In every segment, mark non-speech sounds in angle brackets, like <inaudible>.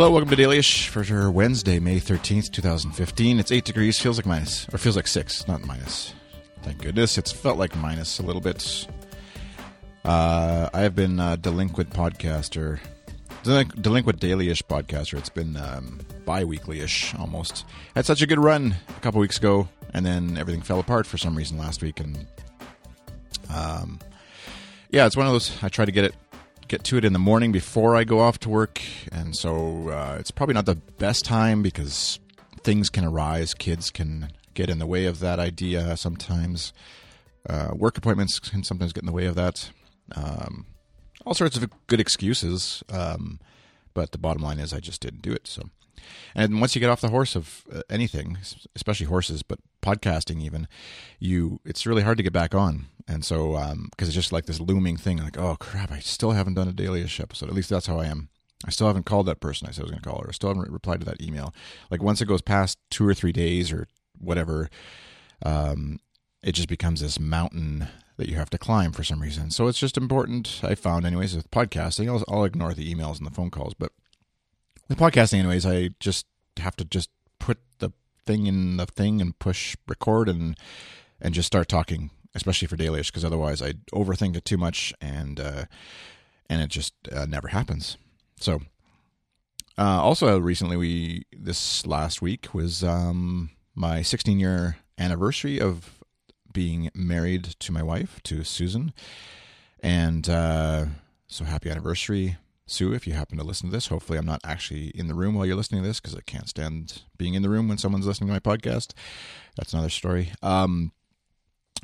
Hello, welcome to Dailyish for Wednesday, May 13th, 2015. It's 8 degrees, feels like minus, or feels like 6, not minus. Thank goodness. It's felt like minus a little bit. Uh, I have been delinquent podcaster, delinquent dailyish podcaster. It's been um, bi weekly ish almost. Had such a good run a couple weeks ago, and then everything fell apart for some reason last week. And um, yeah, it's one of those. I try to get it get to it in the morning before I go off to work, and so uh, it's probably not the best time because things can arise. Kids can get in the way of that idea sometimes. Uh, work appointments can sometimes get in the way of that. Um, all sorts of good excuses, um, but the bottom line is I just didn't do it. So and once you get off the horse of uh, anything, especially horses, but podcasting even, you it's really hard to get back on. And so because um, it's just like this looming thing, like oh crap, I still haven't done a dailyish episode. At least that's how I am. I still haven't called that person I said I was going to call her. I still haven't replied to that email. Like once it goes past two or three days or whatever, um, it just becomes this mountain that you have to climb for some reason. So it's just important. I found, anyways, with podcasting, I'll, I'll ignore the emails and the phone calls, but with podcasting, anyways, I just have to just put the thing in the thing and push record and and just start talking, especially for dailyish, because otherwise I overthink it too much and uh, and it just uh, never happens. So, uh, also recently, we this last week was um, my 16 year anniversary of being married to my wife, to Susan, and uh, so happy anniversary. Sue, if you happen to listen to this, hopefully I'm not actually in the room while you're listening to this because I can't stand being in the room when someone's listening to my podcast. That's another story. Um,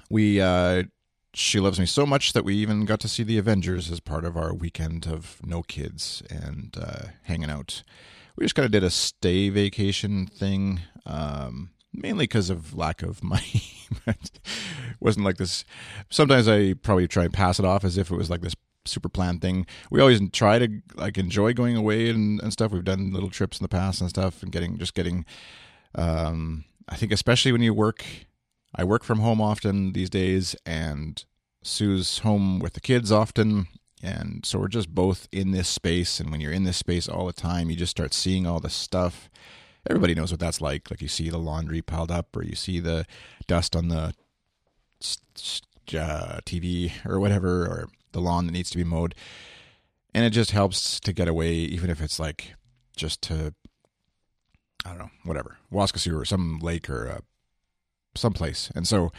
we uh, she loves me so much that we even got to see the Avengers as part of our weekend of no kids and uh, hanging out. We just kind of did a stay vacation thing, um, mainly because of lack of <laughs> money. it wasn't like this. Sometimes I probably try and pass it off as if it was like this super planned thing. We always try to like enjoy going away and, and stuff. We've done little trips in the past and stuff, and getting just getting. Um, I think especially when you work, I work from home often these days, and Sue's home with the kids often, and so we're just both in this space. And when you're in this space all the time, you just start seeing all the stuff. Everybody knows what that's like. Like you see the laundry piled up, or you see the dust on the uh, TV or whatever, or the lawn that needs to be mowed. And it just helps to get away, even if it's like just to, I don't know, whatever, Waskesiu or some lake or uh, someplace. And so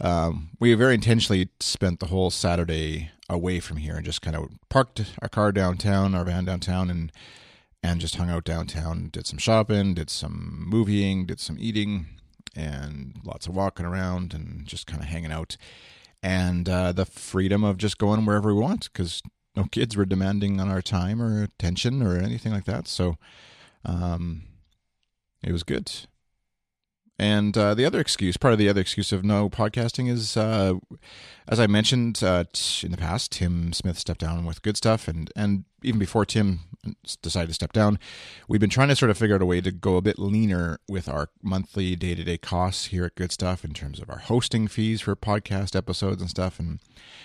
um, we very intentionally spent the whole Saturday away from here and just kind of parked our car downtown, our van downtown, and and just hung out downtown. Did some shopping, did some movieing, did some eating, and lots of walking around and just kind of hanging out and uh, the freedom of just going wherever we want because no kids were demanding on our time or attention or anything like that. So um, it was good. And uh, the other excuse, part of the other excuse of no podcasting is, uh, as I mentioned uh, in the past, Tim Smith stepped down with good stuff, and and even before Tim decided to step down, we've been trying to sort of figure out a way to go a bit leaner with our monthly day to day costs here at Good Stuff in terms of our hosting fees for podcast episodes and stuff. And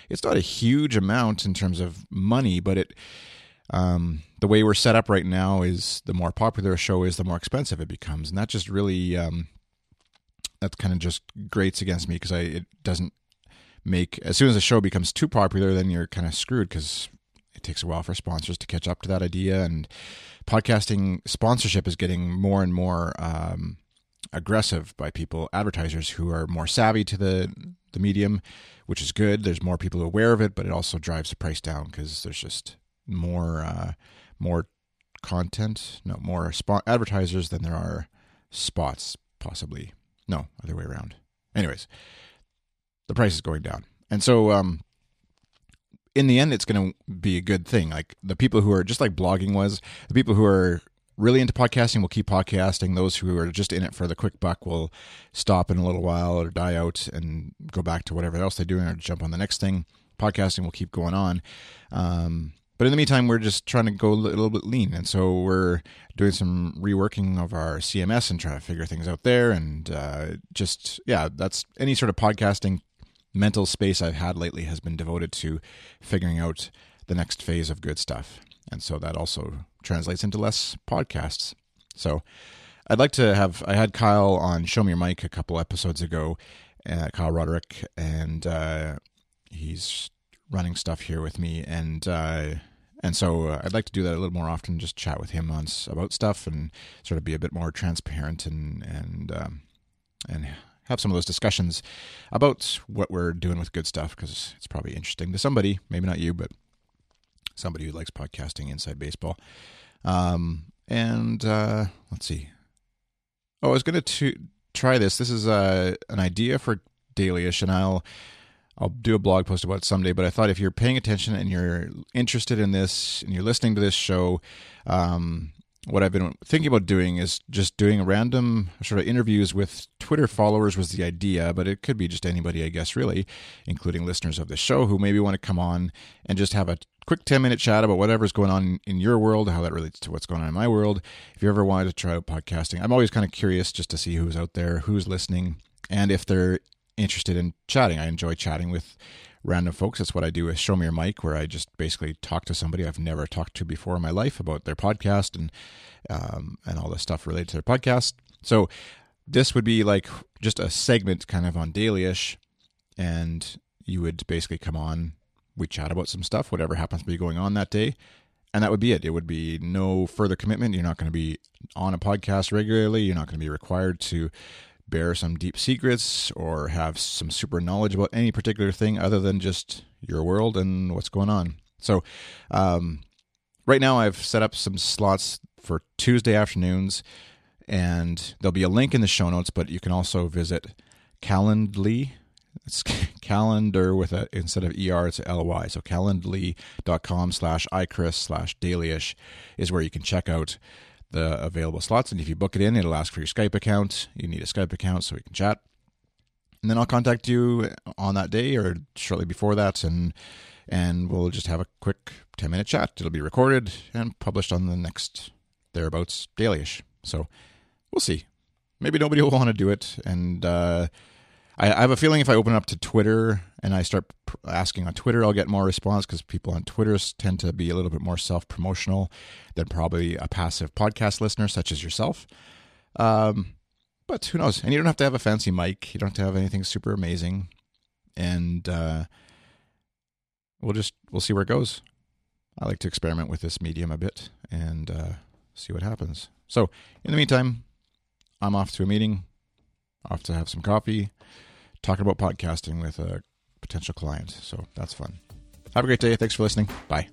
it's not a huge amount in terms of money, but it um, the way we're set up right now is the more popular a show is, the more expensive it becomes, and that just really um, that kind of just grates against me because I it doesn't make as soon as a show becomes too popular, then you're kind of screwed because it takes a while for sponsors to catch up to that idea, and podcasting sponsorship is getting more and more um, aggressive by people, advertisers who are more savvy to the the medium, which is good. There's more people aware of it, but it also drives the price down because there's just more uh, more content, no more spot advertisers than there are spots, possibly no, other way around. Anyways, the price is going down. And so um in the end it's going to be a good thing. Like the people who are just like blogging was, the people who are really into podcasting will keep podcasting. Those who are just in it for the quick buck will stop in a little while or die out and go back to whatever else they're doing or jump on the next thing. Podcasting will keep going on. Um, but in the meantime, we're just trying to go a little bit lean. And so we're doing some reworking of our CMS and trying to figure things out there. And uh, just, yeah, that's any sort of podcasting mental space I've had lately has been devoted to figuring out the next phase of good stuff. and so that also translates into less podcasts. So I'd like to have. I had Kyle on Show Me Your Mic a couple episodes ago, uh, Kyle Roderick, and uh, he's running stuff here with me, and uh, and so uh, I'd like to do that a little more often. Just chat with him on about stuff and sort of be a bit more transparent and and um, and have some of those discussions about what we're doing with good stuff because it's probably interesting to somebody, maybe not you, but somebody who likes podcasting inside baseball. Um, and uh, let's see. Oh, I was going to try this. This is uh, an idea for Dailyish, and I'll I'll do a blog post about it someday. But I thought if you're paying attention and you're interested in this and you're listening to this show, um, what I've been thinking about doing is just doing random sort of interviews with Twitter followers was the idea, but it could be just anybody, I guess, really, including listeners of the show who maybe want to come on and just have a quick 10 minute chat about whatever's going on in your world, how that relates to what's going on in my world. If you ever wanted to try out podcasting, I'm always kind of curious just to see who's out there, who's listening, and if they're interested in chatting. I enjoy chatting with random folks. That's what I do with Show Me Your Mic, where I just basically talk to somebody I've never talked to before in my life about their podcast and um, and all the stuff related to their podcast. So this would be like just a segment kind of on Dailyish, and you would basically come on. We chat about some stuff, whatever happens to be going on that day, and that would be it. It would be no further commitment. You're not going to be on a podcast regularly. You're not going to be required to bear some deep secrets or have some super knowledge about any particular thing other than just your world and what's going on. So, um, right now I've set up some slots for Tuesday afternoons, and there'll be a link in the show notes, but you can also visit Calendly. It's <laughs> calendar with a instead of er it's ly so calendly.com slash ichris slash dailyish is where you can check out the available slots. And if you book it in, it'll ask for your Skype account. You need a Skype account so we can chat. And then I'll contact you on that day or shortly before that, and and we'll just have a quick ten minute chat. It'll be recorded and published on the next thereabouts dailyish. So we'll see. Maybe nobody <laughs> will want to do it, and uh, I, I have a feeling if I open up to Twitter and I start asking on Twitter, I'll get more response because people on Twitter tend to be a little bit more self promotional than probably a passive podcast listener such as yourself. Um, but who knows? And you don't have to have a fancy mic. You don't have to have anything super amazing. And uh, we'll just we'll see where it goes. I like to experiment with this medium a bit and uh, see what happens. So in the meantime, I'm off to a meeting, off to have some coffee talking about podcasting with a potential client. So that's fun. Have a great day. Thanks for listening. Bye.